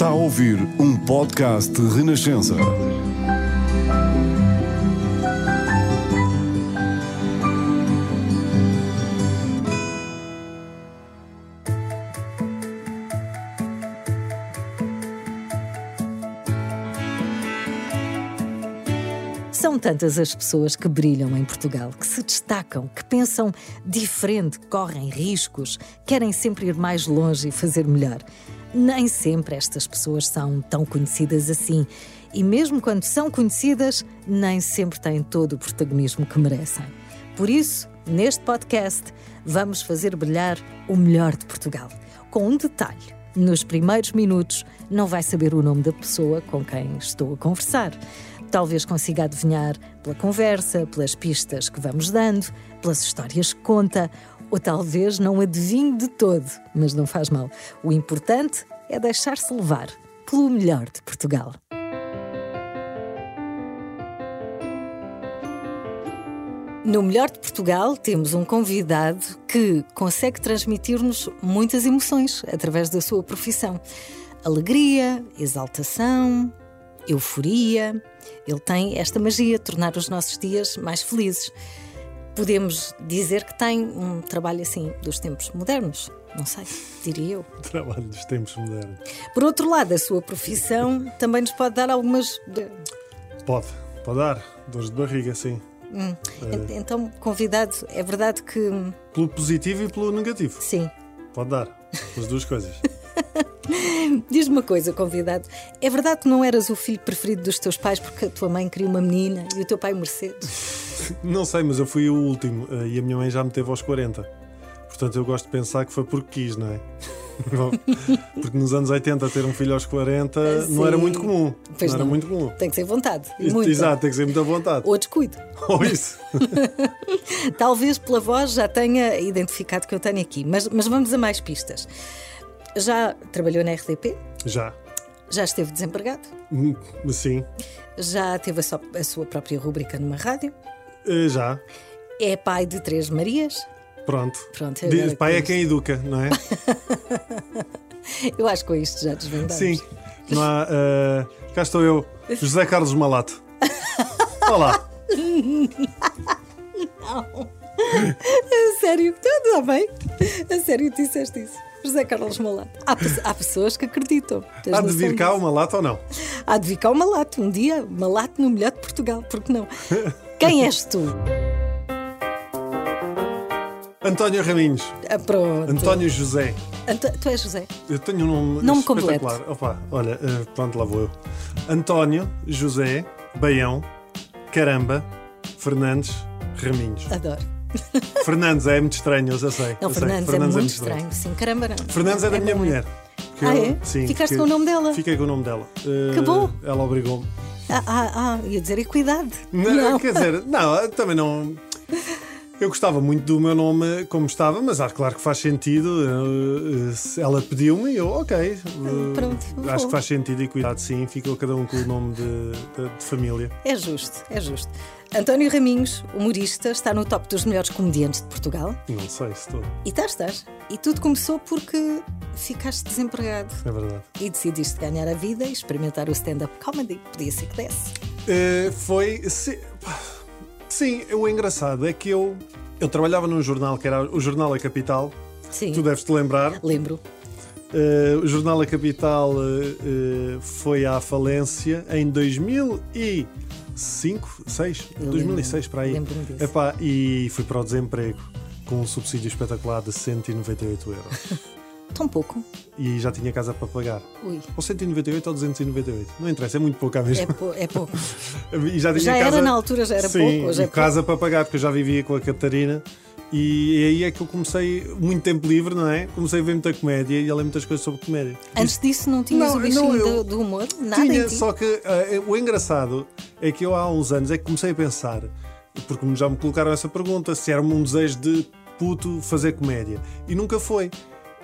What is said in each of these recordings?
Está a ouvir um podcast de Renascença. São tantas as pessoas que brilham em Portugal, que se destacam, que pensam diferente, correm riscos, querem sempre ir mais longe e fazer melhor. Nem sempre estas pessoas são tão conhecidas assim. E mesmo quando são conhecidas, nem sempre têm todo o protagonismo que merecem. Por isso, neste podcast, vamos fazer brilhar o melhor de Portugal. Com um detalhe: nos primeiros minutos, não vai saber o nome da pessoa com quem estou a conversar. Talvez consiga adivinhar pela conversa, pelas pistas que vamos dando, pelas histórias que conta, ou talvez não adivinhe de todo, mas não faz mal. O importante é deixar-se levar pelo melhor de Portugal. No Melhor de Portugal temos um convidado que consegue transmitir-nos muitas emoções através da sua profissão. Alegria, exaltação, euforia. Ele tem esta magia de tornar os nossos dias mais felizes. Podemos dizer que tem um trabalho assim dos tempos modernos. Não sei, diria eu. Trabalho dos tempos modernos. Por outro lado, a sua profissão também nos pode dar algumas. Pode, pode dar. Dores de barriga, sim. Hum. É... Então, convidado, é verdade que. Pelo positivo e pelo negativo. Sim. Pode dar. As duas coisas. Diz-me uma coisa, convidado. É verdade que não eras o filho preferido dos teus pais porque a tua mãe queria uma menina e o teu pai Mercedes? Não sei, mas eu fui o último eh, e a minha mãe já me teve aos 40. Portanto, eu gosto de pensar que foi porque quis, não é? Porque nos anos 80 ter um filho aos 40 Sim. não era muito comum. Pois não, não, era muito comum. Tem que ser vontade. Exato, tem que ser muita vontade. Ou descuido. Ou isso. Talvez pela voz já tenha identificado que eu tenho aqui, mas, mas vamos a mais pistas. Já trabalhou na RDP? Já. Já esteve desempregado? Hum, sim. Já teve a a sua própria rúbrica numa rádio? Uh, já. É pai de três Marias? Pronto. Pronto Diz, pai é quem educa, não é? eu acho que com isto já desvendamos. Sim. Não há, uh, cá estou eu, José Carlos Malato. Olá. não. A sério, tudo bem? A sério, disseste isso. José Carlos Malato. Há, há pessoas que acreditam. Há de vir cá o Malato ou não? Há de vir cá o Malato. Um dia, Malato no melhor de Portugal. Porque não? Quem és tu? António Raminhos. Ah, pronto. António José. Anto... Tu és José? Eu tenho um nome, nome completo. Opa, olha, eh, pronto, lá vou eu. António José Baião Caramba Fernandes Raminhos. Adoro. Fernandes é muito estranho, eu já sei. Não, Fernandes, é, Fernandes é, muito estranho. estranho. Sim, caramba, não. Fernandes é da é minha mulher. Ah, eu, é? Sim. Ficaste com o nome dela? Fiquei com o nome dela. Que uh, bom. Ela obrigou-me. Ah, ah, ah, ia dizer equidade. Não, não, quer dizer, não, também não. Eu gostava muito do meu nome como estava, mas acho claro que faz sentido. Eh, ela pediu-me e eu, ok. Eh, Pronto, acho que faz sentido e cuidado, sim. Ficou cada um com o nome de, de, de família. É justo, é justo. António Raminhos, humorista, está no top dos melhores comediantes de Portugal. Não sei se estou. E estás, estás. E tudo começou porque ficaste desempregado. É verdade. E decidiste ganhar a vida e experimentar o stand-up comedy. Podia ser que desse. Uh, foi. Se... Sim, o engraçado é que eu, eu trabalhava num jornal que era o Jornal A Capital. Sim. Tu deves te lembrar. Lembro. Uh, o Jornal A Capital uh, foi à falência em 2005, 6, 2006 para aí. Lembro-me disso. Epá, e fui para o desemprego com um subsídio espetacular de 198 euros. Tão pouco. E já tinha casa para pagar. Ui. Ou 198 ou 298. Não interessa, é muito pouco à mesma. É, é pouco. e já tinha já casa... era na altura, já era Sim, pouco. Hoje é casa pouco. para pagar, porque eu já vivia com a Catarina. E aí é que eu comecei muito tempo livre, não é? Comecei a ver muita comédia e a ler muitas coisas sobre comédia. Antes disso não tinhas não, o bichinho não, do, humor? Nada tinha, só que uh, o engraçado é que eu há uns anos é que comecei a pensar, porque já me colocaram essa pergunta, se era um desejo de puto fazer comédia. E nunca foi.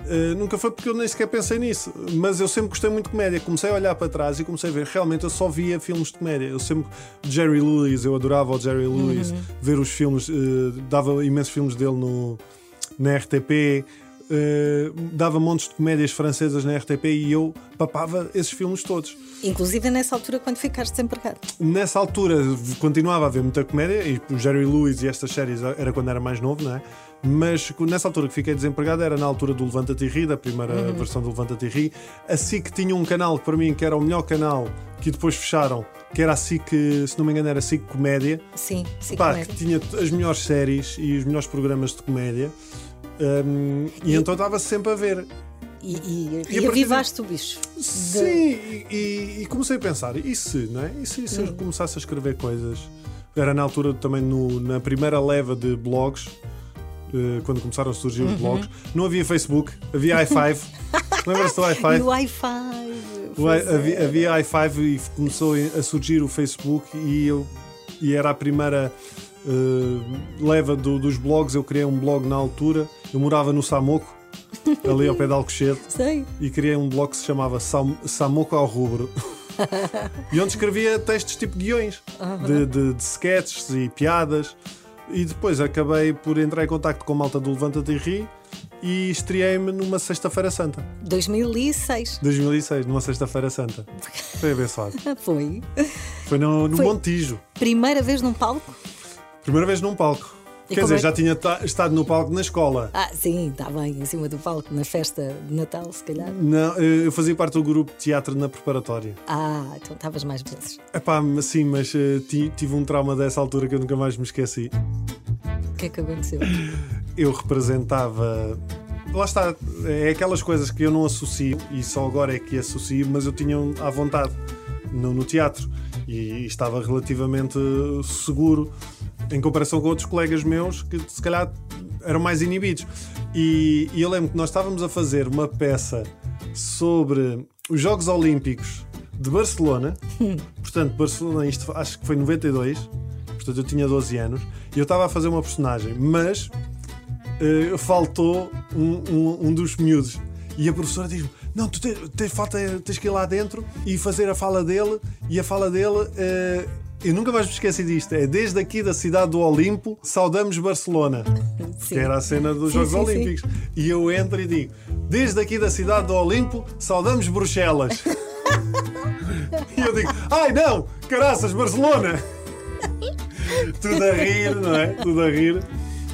Uh, nunca foi porque eu nem sequer pensei nisso, mas eu sempre gostei muito de comédia. Comecei a olhar para trás e comecei a ver. Realmente eu só via filmes de comédia. Eu sempre. Jerry Lewis, eu adorava o Jerry Lewis, uhum. ver os filmes, uh, dava imensos filmes dele no, na RTP. eh, dava montes de comédias francesas na RTP e eu papava esses filmes todos. Inclusive nessa altura, quando ficaste desempregado. Nessa altura continuava a haver muita comédia e o Jerry Lewis e estas séries era quando era mais novo, não é? Mas nessa altura que fiquei desempregado era na altura do Levanta-te e Ri, da primeira Uhum. versão do Levanta-te e Ri. A SIC tinha um canal que para mim que era o melhor canal que depois fecharam, que era a SIC, se não me engano, era a SIC Comédia. Sim, sim, Pá, comédia. que tinha as melhores séries e os melhores programas de comédia. Um, e, E- então estava sempre a ver. E, e, E avivaste o bicho. De- Sim, e, e- e comecei a pensar, e se, não é? E se, se eu Hum. começasse a escrever coisas? Era na altura também no- na primeira leva de blogs, quando começaram a surgir Uhum. os blogs, não havia Facebook, havia i5. Lembras-te do E i5? o Wi-Fi. O pois i- havia, havia i5 e começou a surgir o Facebook e, eu, e era a primeira eh, leva do- dos blogs. Eu criei um blog na altura, eu morava no Samoco, ali ao pé de Alcochete. Sei. e criei um blog que se chamava Sam Samoco ao Rubro. e onde escrevia textos tipo guiões de, de, de sketches e piadas. E depois acabei por entrar em contacto com a malta do Levanta-te e Ri e estreiei-me numa Sexta-feira Santa, 2006. 2006, numa Sexta-feira Santa. Foi abençoado. Foi. Foi no, no Foi. Montijo. Primeira vez num palco? Primeira vez num palco. E Quer dizer, é já tinha ta- estado no palco na escola. Ah, sim, está bem, em cima do palco, na festa de Natal, se calhar. Não, eh, eu fazia parte do grupo de teatro na preparatória. Ah, então estavas mais vezes. Epá, sim, mas eh, ti- tive um trauma dessa altura que eu nunca mais me esqueci. O que é que aconteceu? Eu representava. Lá está, é aquelas coisas que eu não associo e só agora é que associo, mas eu tinha à vontade no, no teatro e estava relativamente seguro em comparação com outros colegas meus que se calhar eram mais inibidos. E, e eu lembro que nós estávamos a fazer uma peça sobre os Jogos Olímpicos de Barcelona. Portanto, Barcelona, isto acho que foi 92. Portanto, eu tinha 12 anos e eu estava a fazer uma personagem, mas eh, faltou um, um, um dos miúdos. E a professora diz-me: Não, tu tens, tens, falta, tens que ir lá dentro e fazer a fala dele. E a fala dele, eh, eu nunca mais me esqueci disto: é desde aqui da cidade do Olimpo, saudamos Barcelona, Sim. que era a cena dos Sim, Jogos sim. Olímpicos. E eu entro e digo: Desde aqui da cidade do Olimpo, saudamos Bruxelas. e eu digo: Ai não, caraças, Barcelona! Tudo a rir, não é? Tudo a rir.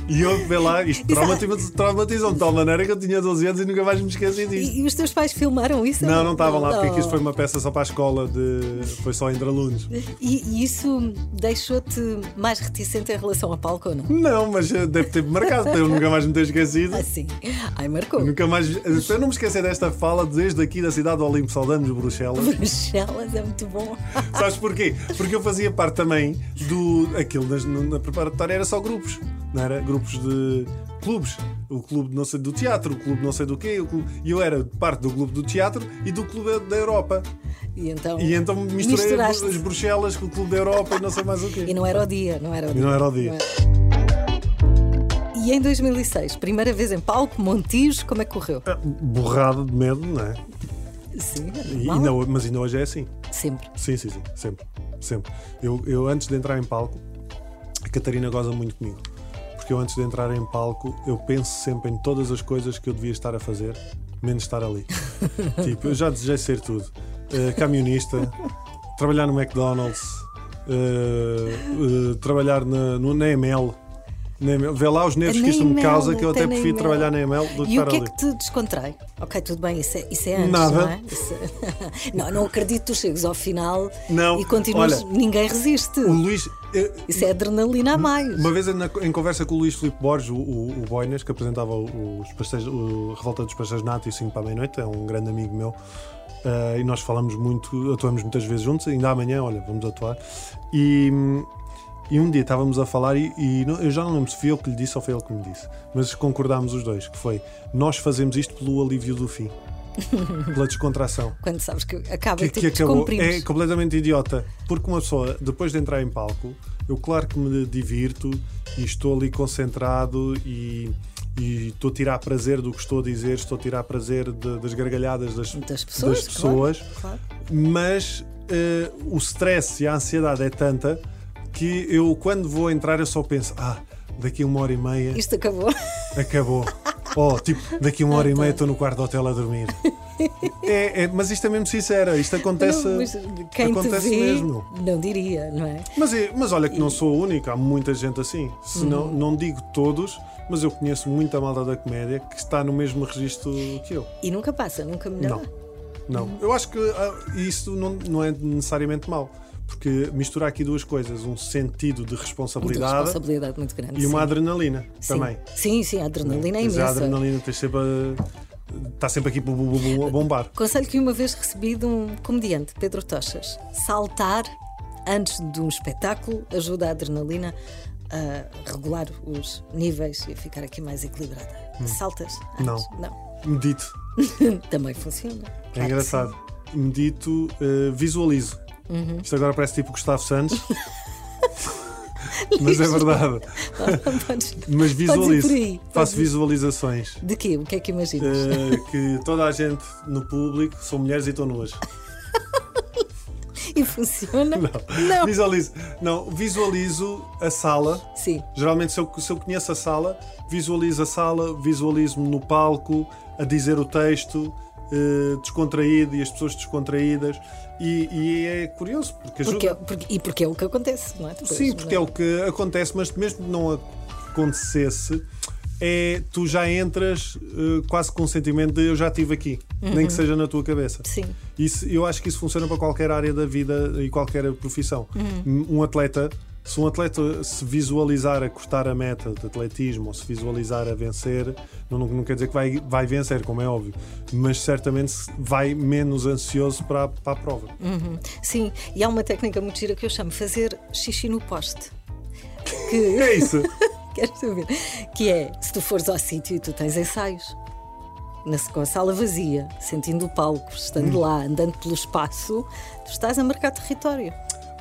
E eu, vê lá, isto traumatizou- traumatizou-me de tal maneira que eu tinha 12 anos e nunca mais me esqueci disto. E, e os teus pais filmaram isso? Não, não estavam lá, porque Não. isto foi uma peça só para a escola, de... foi só entre alunos. E, e isso deixou-te mais reticente em relação ao palco ou não? Não, mas eh, deve ter marcado, para eu nunca mais me ter esquecido. Assim. Ai, marcou. Nunca mais. Para eu não me esquecer desta fala, desde aqui da cidade do Olimpo, saudamos Bruxelas. Bruxelas é muito bom. Sabes porquê? Porque eu fazia parte também do. Aquilo na preparatória era só grupos, não era? Grupos de clubes. O clube não sei do teatro, o clube não sei do quê. clube- E eu era parte do clube do teatro e do clube da Europa. E então, E então misturei Misturaste. as Bruxelas com o clube da Europa e não sei mais o quê. e não era o dia, não era o E dia. não era o dia. Não. E em 2006, primeira vez em palco, Montijo, como é que correu? Ah, Borrado de medo, não é? Sim, é E ho- mas ainda hoje é assim. Sempre. Sim, sim, sim. Sempre. Sempre. Eu, eu antes de entrar em palco, a Catarina goza muito comigo. Porque eu antes de entrar em palco, eu penso sempre em todas as coisas que eu devia estar a fazer, menos estar ali. tipo, eu já desejei ser tudo. Eh, camionista, trabalhar no McDonald's, eh, eh, trabalhar na, no, na EML. Na. Vê lá os nervos que isto me causa, que eu até prefiro trabalhar na EML do que E o que é que te descontrai? Ok, tudo bem, isso é, isso é antes, Nada. não é? Isso é- não, não acredito que tu chegues ao final Não, e continuas. olha, ninguém resiste. O Luís. eh, Isso é adrenalina a mais. Uma vez na- em conversa com o Luís Filipe Borges, o, o, o Boinas, que apresentava os pastéis, o Revolta dos Pastéis Nato e o 5 para a meia-noite, é um grande amigo meu, eh, e nós falamos muito, atuamos muitas vezes juntos, ainda amanhã, olha, vamos atuar. E, e um dia estávamos a falar, e, e não- eu já não lembro se foi ele que lhe disse ou foi ele que me disse, mas concordámos os dois, que foi: nós fazemos isto pelo alívio do fim, pela descontração Quando sabes que acaba que, que acabou é completamente idiota. Porque uma pessoa, depois de entrar em palco, eu claro que me divirto e estou ali concentrado e, e estou a tirar prazer do que estou a dizer, estou a tirar prazer de- das gargalhadas das, Das pessoas, das pessoas, claro, claro. mas eh, o stress e a ansiedade é tanta que eu, quando vou entrar, eu só penso: ah, daqui uma hora e meia Isto acabou. acabou. Oh, tipo, daqui uma hora e meia estou no quarto do hotel a dormir. É, é, mas isto é mesmo sincero, isto acontece, Não, quem acontece te vê, mesmo. não diria, não é? Mas, é- mas olha que não sou o único, há muita gente assim. Se não, Uhum. não digo todos, mas eu conheço muita malta da comédia que está no mesmo registro que eu. E nunca passa, nunca melhora. Não. Não. Eu acho que ah, isso não, não é necessariamente mau. Porque mistura aqui duas coisas: um sentido de responsabilidade responsabilidade muito grande. e uma sim. adrenalina Sim. também. Sim, sim, a adrenalina é Tens a imensa. adrenalina, tens sempre a- está sempre aqui a bombar. Conselho que uma vez recebi de um comediante, Pedro Tochas. Saltar antes de um espetáculo ajuda a adrenalina a regular os níveis e a ficar aqui mais equilibrada. Saltas antes? Hum. Não. Não. Medito. Também funciona. É Claro que engraçado. Medito, eh, visualizo. Uhum. Isto agora parece tipo Gustavo Santos. Mas é verdade. Podes- Mas visualizo. aí. Faço visualizações. De quê? O que é que imaginas? eh, que toda a gente no público são mulheres e estão nuas. E funciona? Não. Não. Visualizo. Não, visualizo a sala. Sim. Geralmente, se eu, se eu conheço a sala, visualizo a sala, visualizo-me no palco, a dizer o texto, eh, descontraído e as pessoas descontraídas. E, e é curioso, porque ajuda. Porque, é- porque- e porque é o que acontece, não é? Depois, Sim, porque é o que acontece, mas mesmo que não acontecesse, é, tu já entras eh, quase com o sentimento de eu já estive aqui, nem Uhum. que seja na tua cabeça. Sim. Isso, eu acho que isso funciona para qualquer área da vida e qualquer profissão. Uhum. Um atleta, se um atleta se visualizar a cortar a meta de atletismo ou se visualizar a vencer, não, não, quer dizer que vai, vai vencer, como é óbvio, mas certamente vai menos ansioso para, a- para a prova. Uhum. Sim, e há uma técnica muito gira que eu chamo fazer xixi no poste. Que, É isso. queres saber? Que é, se tu fores ao sítio e tu tens ensaios, na, com a sala vazia, sentindo o palco, estando lá, andando pelo espaço, tu estás a marcar território.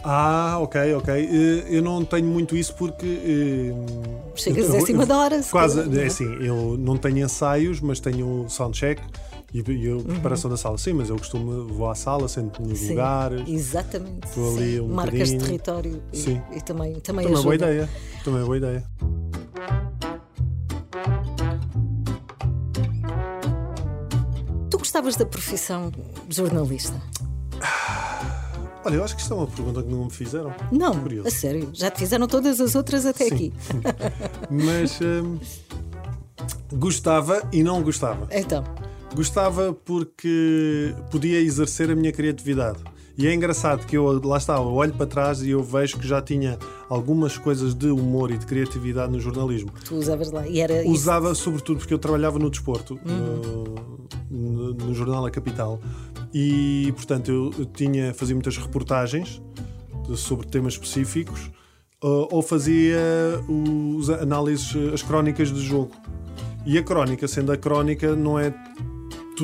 Ah, ok, ok. Eu não tenho muito isso porque. eh, Chegas eu- em cima da hora. se Quase, calhar, é assim, eu não tenho ensaios, mas tenho soundcheck e, e a preparação da sala. Sim, mas eu costumo, vou à sala, sento nos Sim, lugares. Exatamente. Vou ali um Marcas bocadinho. território e, Sim. e também, também Também é uma boa ajuda. ideia. Também é uma boa ideia. Tu gostavas da profissão jornalista? Olha, eu acho que isto é uma pergunta que não me fizeram. Não, Curioso. a sério. Já te fizeram todas as outras até Sim. aqui. Mas hum, gostava e não gostava. Então, Gostava porque podia exercer a minha criatividade. E é engraçado que eu, lá está, eu olho para trás e eu vejo que já tinha algumas coisas de humor e de criatividade no jornalismo. tu usavas lá. E era isso. Usava sobretudo porque eu trabalhava no desporto, no, no- jornal A Capital, e portanto eu, eu tinha, fazia muitas reportagens sobre temas específicos, ou fazia os análises, as crónicas de jogo. E a crónica, sendo a crónica, não é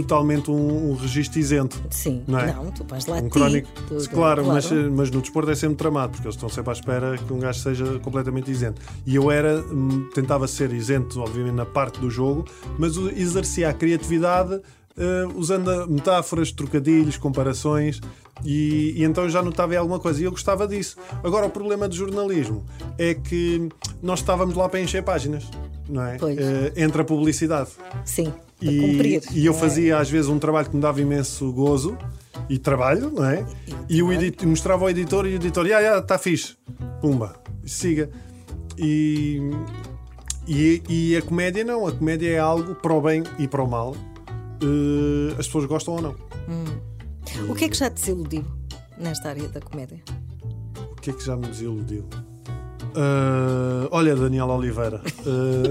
totalmente um, um registro isento. Sim, Não é? tu vais lá Um ti, crónico, tudo, claro, Mas, mas no desporto é sempre tramado, porque eles estão sempre à espera que um gajo seja completamente isento. E eu era, hum, tentava ser isento, obviamente, na parte do jogo, mas exercia a criatividade eh, usando metáforas, trocadilhos, comparações. E, e então eu já notava alguma coisa e eu gostava disso. Agora, o problema do jornalismo é que nós estávamos lá para encher páginas, não é? Pois. Eh, entre a publicidade. Sim, E, cumprir. e eu é? fazia às vezes um trabalho que me dava imenso gozo e trabalho, não é? E, o edit- mostrava ao editor e o editor, ah, já, está fixe, pumba, siga. E, e, e a comédia não, a comédia é algo para o bem e para o mal, eh, as pessoas gostam ou não. O que é que já te desiludiu nesta área da comédia? O que é que já me desiludiu? Ah, olha, Daniel Oliveira, ah,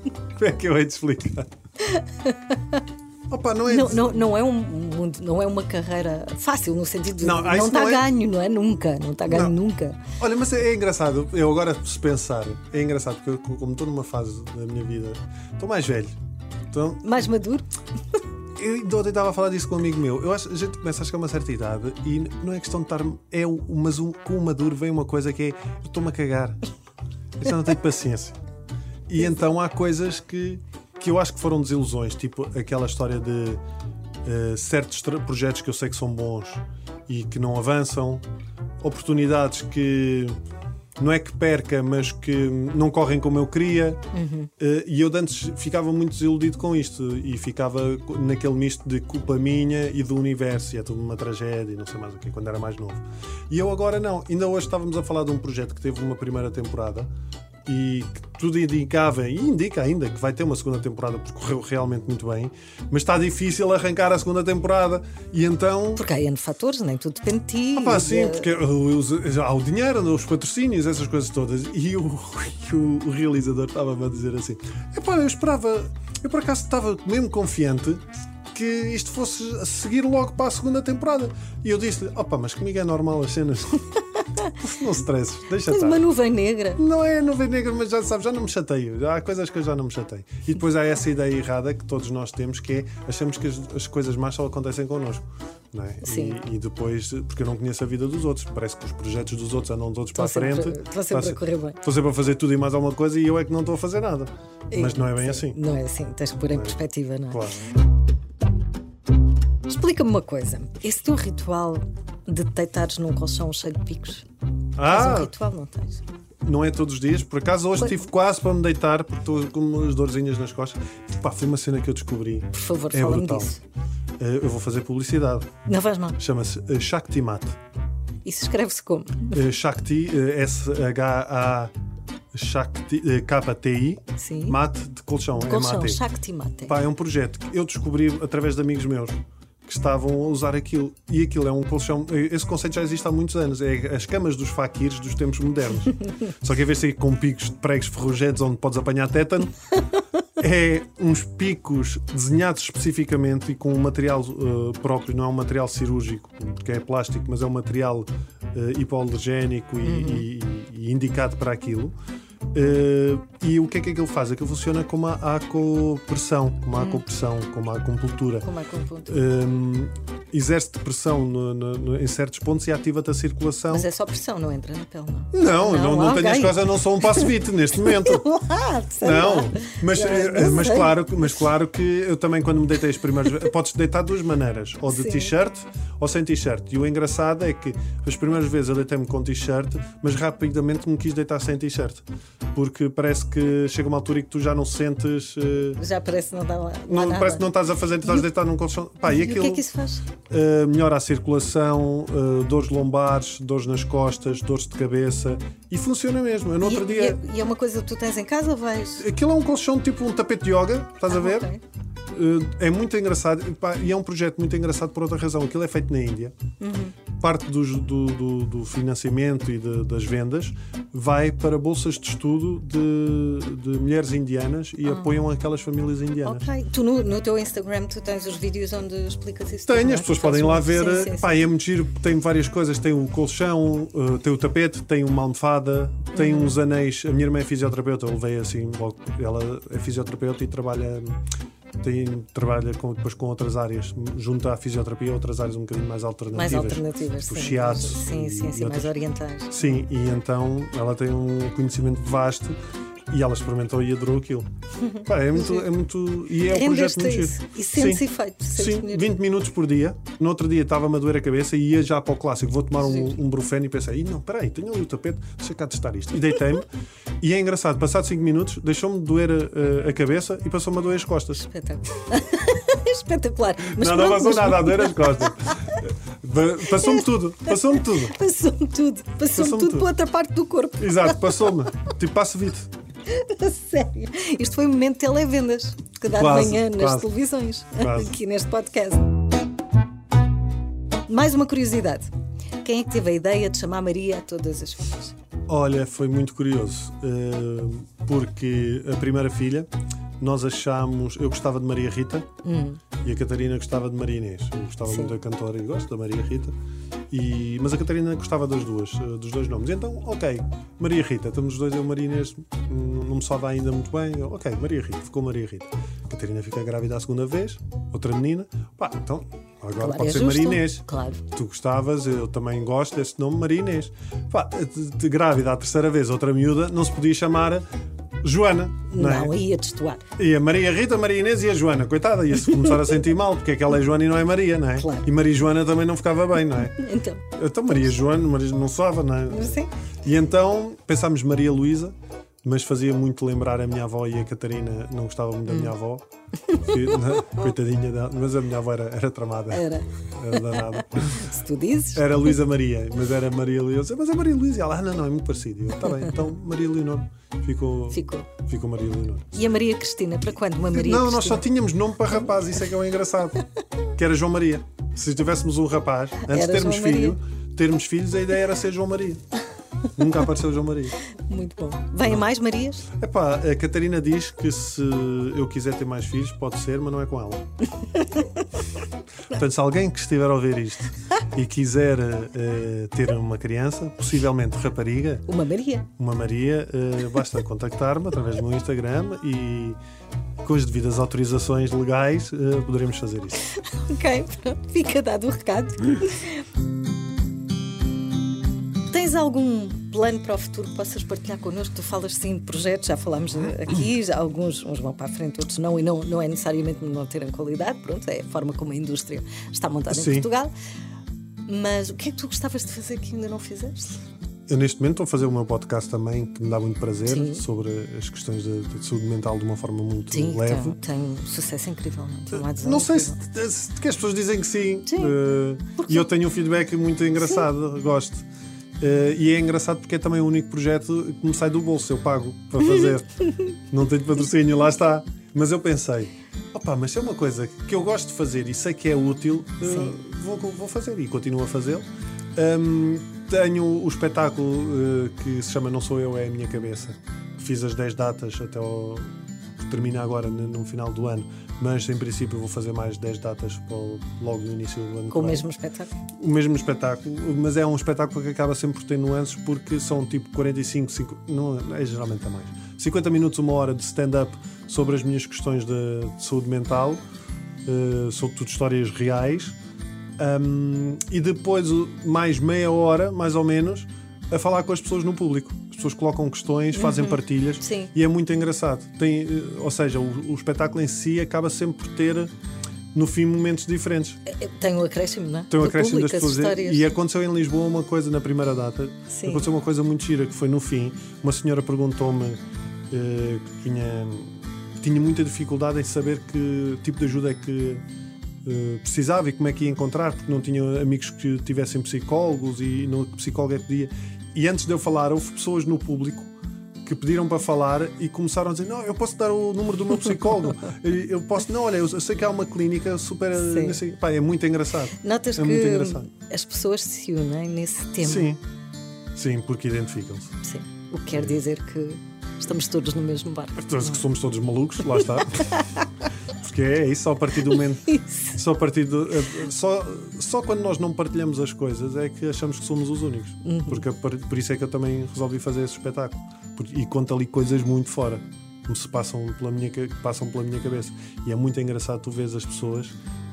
como é que eu hei de explicar? Opa, não é Não, não, não, é um não é uma carreira fácil, no sentido de Não, não, ah, está não é- ganho, não é? Nunca, não está ganho Não. nunca. Olha, mas é, é engraçado, eu agora se pensar, é engraçado porque eu, como estou numa fase da minha vida, estou mais velho. Então, Mais maduro? eu ontem estava a falar disso com um amigo meu. Eu acho a gente começa a chegar a uma certa idade e não é questão de estar. É o, mas um, com o maduro vem uma coisa que é eu estou-me a cagar. Eu já não tenho paciência. E então há coisas que, que eu acho que foram desilusões, tipo aquela história de eh, certos projetos que eu sei que são bons e que não avançam, oportunidades que não é que perca, mas que não correm como eu queria. Eh, e eu de antes ficava muito desiludido com isto e ficava naquele misto de culpa minha e do universo, e é tudo uma tragédia e não sei mais o que, quando era mais novo. E eu agora não. Ainda hoje estávamos a falar de um projeto que teve uma primeira temporada e que tudo indicava, e indica ainda, que vai ter uma segunda temporada porque correu realmente muito bem, mas está difícil arrancar a segunda temporada e então. Porque há N fatores, nem tudo depende de ti. Ah, pá, sim, porque há o dinheiro, os patrocínios, essas coisas todas. E o, o- realizador estava-me a dizer assim: Epá, eu esperava, eu por acaso estava mesmo confiante que isto fosse a seguir logo para a segunda temporada. E eu disse-lhe: Opa, mas comigo é normal as cenas. não stresses, deixa Tens estar. uma nuvem negra. Não é nuvem negra, mas já sabes, já não me chateio. Há coisas que eu já não me chateio. E depois há essa ideia errada que todos nós temos, que é achamos que as, as coisas más só acontecem connosco. É? Sim. E, e depois, porque eu não conheço a vida dos outros, parece que os projetos dos outros andam todos para a frente. estão sempre a correr bem. Estou sempre a fazer tudo e mais alguma coisa e eu é que não estou a fazer nada. Mas não é bem assim. Não é assim, tens que pôr em perspectiva, não é? Claro. Explica-me uma coisa: esse teu ritual de deitares num colchão cheio de picos. Tens um Ah, ritual, não tens? não é todos os dias. Por acaso hoje estive quase para me deitar porque estou com umas dorzinhas nas costas. Pá, foi uma cena que eu descobri. Por favor, É fala-me brutal. disso. Eh, Eu vou fazer publicidade. Não vais mal. Chama-se eh, Shakti Mat. Isso escreve-se como? Eh, Shakti, eh, S-H-A Shakti, eh, K-T-I, Sim. mate de colchão, é Colchão, mate. Shakti Mate. Pá, é um projeto que eu descobri através de amigos meus que estavam a usar aquilo. E aquilo é um colchão. eh, Esse conceito já existe há muitos anos. É as camas dos faquirs dos tempos modernos. Só que em vez de ser com picos de pregos ferrugentos onde podes apanhar tétano, é uns picos desenhados especificamente e com um material eh, próprio, não é um material cirúrgico, porque é plástico, mas é um material eh, hipoalergénico e, e- e indicado para aquilo. Eh, e o que é que aquilo faz? Aquilo funciona como a acopressão, como a acopressão, como a acupuntura. Como é que um exerce-te pressão no- no- no- em certos pontos e ativa-te a circulação. Mas é só pressão, não entra na pele, não. Não, não, não, Não, tenho as coisas, não sou um passo-vite neste momento. Ah, sei Não, lá. mas, eh, não mas, claro, que- mas claro que eu também, quando me deitei as primeiras vezes, podes deitar de duas maneiras, ou de t-shirt ou sem t-shirt. E o engraçado é que as primeiras vezes eu deitei-me com t-shirt, mas rapidamente me quis deitar sem t-shirt, porque parece que chega uma altura em que tu já não sentes. eh, Já parece que não dá lá. não, parece que não estás a fazer, estás a deitar num colchão. Pá, e E o aquilo que é que isso faz? Uh, melhora a circulação, uh, dores lombares, dores nas costas, dores de cabeça e funciona mesmo. Eu no outro e, dia. e é, e é uma coisa que tu tens em casa ou vais. Aquilo é um colchão tipo um tapete de yoga, estás a ver? ok. Uh, é muito engraçado pá, e é um projeto muito engraçado por outra razão. Aquilo é feito na Índia. Parte dos- do, do- do financiamento e de- das vendas vai para bolsas de estudo de, de mulheres indianas e apoiam aquelas famílias indianas. Ok. Tu no, no teu Instagram tu tens os vídeos onde explicas isso. Tenho, não é? as pessoas podem lá ver. Sim, sim, pá, é muito giro, tem várias coisas. Tem o colchão, uh, tem o tapete, tem uma almofada, tem Uhum. uns anéis. A minha irmã é fisioterapeuta, eu levei assim, logo, ela é fisioterapeuta e trabalha. Tem, trabalha com, depois com outras áreas, junto à fisioterapia, outras áreas um bocadinho mais alternativas. Mais alternativas, O sim. shiatsu Sim, sim, sim, mais orientais. Sim, e então ela tem um conhecimento vasto e ela experimentou e adorou aquilo. Pá, é muito, é muito. E é um projeto muito a giro. isso. E sentes Sim. efeito. sentes Sim, melhoria. 20 minutos por dia. No outro dia estava-me a doer a cabeça e ia já para o clássico. Vou tomar um, um brufeno e pensei: "Ih, não, peraí, tenho ali o tapete, deixa cá testar isto. E deitei-me. e é engraçado, passado 5 minutos, deixou-me doer a, a cabeça e passou-me a doer as costas. Espetáculo. Espetacular. Mas não, não passou mas nada a doer as costas. Passou-me tudo, passou-me tudo. Passou-me tudo. Passou-me Passou-me tudo tudo. para outra parte do corpo. Exato, passou-me. Tipo, passo vite. A Sério. Isto foi um momento de televendas que dá Quase, de manhã nas quase. televisões, Quase. aqui neste podcast. Mais uma curiosidade. Quem é que teve a ideia de chamar Maria a todas as filhas? Olha, foi muito curioso, eh, porque a primeira filha, nós achámos. Eu gostava de Maria Rita e a Catarina gostava de Maria Inês. Eu gostava Sim. muito da cantora e gosto da Maria Rita, e, mas a Catarina gostava das duas, eh, dos dois nomes. Então, ok, Maria Rita, estamos os dois, eu Maria Inês, hum, não me sobe ainda muito bem. Eu, ok, Maria Rita, ficou Maria Rita. A Catarina fica grávida a segunda vez, outra menina, pá, então agora Claro, pode é ser justo. Maria Inês. Claro. Tu gostavas, eu também gosto desse nome, Maria Inês. Pá, de, de grávida a terceira vez, outra miúda, não se podia chamar Joana. Não, Não, é? ia destoar. E a Maria Rita, a Maria Inês e a Joana. Coitada, ia-se começar a sentir mal, porque é que ela é Joana e não é Maria, não é? Claro. E Maria Joana também não ficava bem, não é? Então, Então Maria Joana, Maria não soava, não é? sim. E então pensámos Maria Luísa, mas fazia muito lembrar a minha avó e a Catarina não gostava muito da minha avó. Né, coitadinha dela, mas a minha avó era, era tramada. Era. Era danada. Se tu dizes. Era Luísa Maria, mas era Maria Luísa. Mas é Maria Luísa. E ela, ah, não, não, é muito parecido. Está bem, então Maria Leonor. Ficou, Ficou. ficou Maria Leonor. E a Maria Cristina? Para quando uma Maria não, nós só Cristina? tínhamos nome para rapaz, isso é que é o engraçado. Que era João Maria. Se tivéssemos um rapaz, antes Era de termos filho, termos filhos, a ideia era ser João Maria. Nunca apareceu João Maria. Muito bom. Vêm mais Marias? Epá, a Catarina diz que se eu quiser ter mais filhos, pode ser, mas não é com ela. Portanto, se alguém que estiver a ouvir isto e quiser eh, ter uma criança, possivelmente rapariga, Uma Maria. uma Maria, eh, basta contactar-me através do meu Instagram e com as devidas autorizações legais eh, poderemos fazer isso. Ok, pronto. Fica dado o recado. Tens algum plano para o futuro que possas partilhar connosco? Tu falas sim de projetos, já falámos aqui, já alguns uns vão para a frente, outros não, e não, não é necessariamente não terem qualidade, pronto, é a forma como a indústria está montada em Sim. Portugal. Mas o que é que tu gostavas de fazer que ainda não fizeste? Eu neste momento estou a fazer o meu podcast também, que me dá muito prazer, Sim. sobre as questões de, de saúde mental de uma forma muito Sim, leve. tem, tem um sucesso incrível, não? Tem adesão Não sei se, se- que as pessoas dizem que sim. Sim. Eh, e eu tenho um feedback muito engraçado, gosto. Eh, e é engraçado porque é também o único projeto que me sai do bolso, eu pago para fazer. não tenho patrocínio, lá está. Mas eu pensei, opa, mas se é uma coisa que eu gosto de fazer e sei que é útil, Sim. vou, vou fazer e continuo a fazê-lo. Hum, tenho o espetáculo eh, que se chama Não Sou Eu, é a Minha Cabeça. Fiz as 10 datas até ao. Termina agora no, final do ano, mas em princípio vou fazer mais 10 datas logo no início do ano. Com o mesmo espetáculo? O mesmo espetáculo, mas é um espetáculo que acaba sempre por ter nuances porque são tipo 45, 5, não, é geralmente a mais. 50 minutos, uma hora de stand-up sobre as minhas questões de, de saúde mental, eh, são tudo histórias reais. Um, e depois mais meia hora, mais ou menos, a falar com as pessoas no público. As pessoas colocam questões, fazem partilhas Sim. e é muito engraçado. Tem, eh, ou seja, o, o espetáculo em si acaba sempre por ter no fim momentos diferentes. É, Tem um acréscimo, não é? Tem um Do acréscimo das pessoas. E aconteceu em Lisboa uma coisa na primeira data. Sim. Aconteceu uma coisa muito gira que foi no fim. Uma senhora perguntou-me eh, que tinha, tinha muita dificuldade em saber que tipo de ajuda é que eh, precisava e como é que ia encontrar, porque não tinha amigos que tivessem psicólogos e não que psicólogo é que podia. E antes de eu falar, houve pessoas no público que pediram para falar e começaram a dizer: Não, eu posso dar o número do meu psicólogo. eu posso, não, olha, eu sei que há uma clínica super. Sim. não sei- Pá, é muito engraçado. Notas É que engraçado. as pessoas se unem nesse tema. Sim. Sim, porque identificam-se. Sim. O que quer dizer que estamos todos no mesmo barco. Todos que somos todos malucos, lá está. Porque é isso, só a partir do momento. Isso. Só a partir do, eh, só, só quando nós não partilhamos as coisas é que achamos que somos os únicos. Porque por, isso é que eu também resolvi fazer esse espetáculo. E conto ali coisas muito fora. Que se passam pela minha, que passam pela minha cabeça. E é muito engraçado tu vês as pessoas,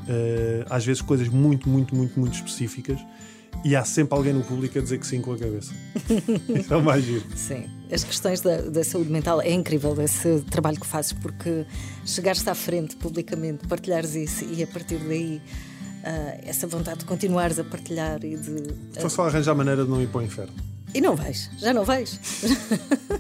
eh, às vezes coisas muito, muito, muito, muito específicas, e há sempre alguém no público a dizer que sim com a cabeça. Isso é o mais giro. Sim. As questões da, da saúde mental é incrível esse trabalho que fazes, porque chegares à frente publicamente, partilhares isso e a partir daí ah, essa vontade de continuares a partilhar e de. Estou só a arranjar maneira de não ir para o inferno. E não vais, já não vais.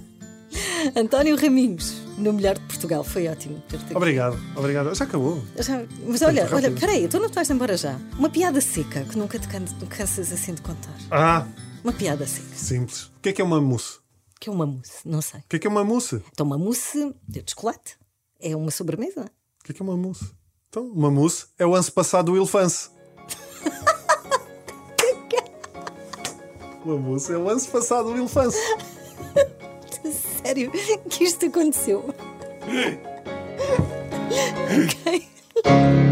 António Raminhos, no melhor de Portugal, foi ótimo ter-te aqui. Obrigado, obrigado. Já acabou. Já- mas olha, olha, peraí, tu não te vais embora já. Uma piada seca que nunca te can- cansas assim de contar. Ah, Uma piada seca, simples. O que é que é uma mousse? que é uma mousse, não sei. O que é que é uma mousse? O Então, uma mousse de chocolate é uma sobremesa. que é que é uma mousse? Então, uma mousse é o anse passado do elefante. uma mousse é o anse passado do elefante sério que isto aconteceu. ok.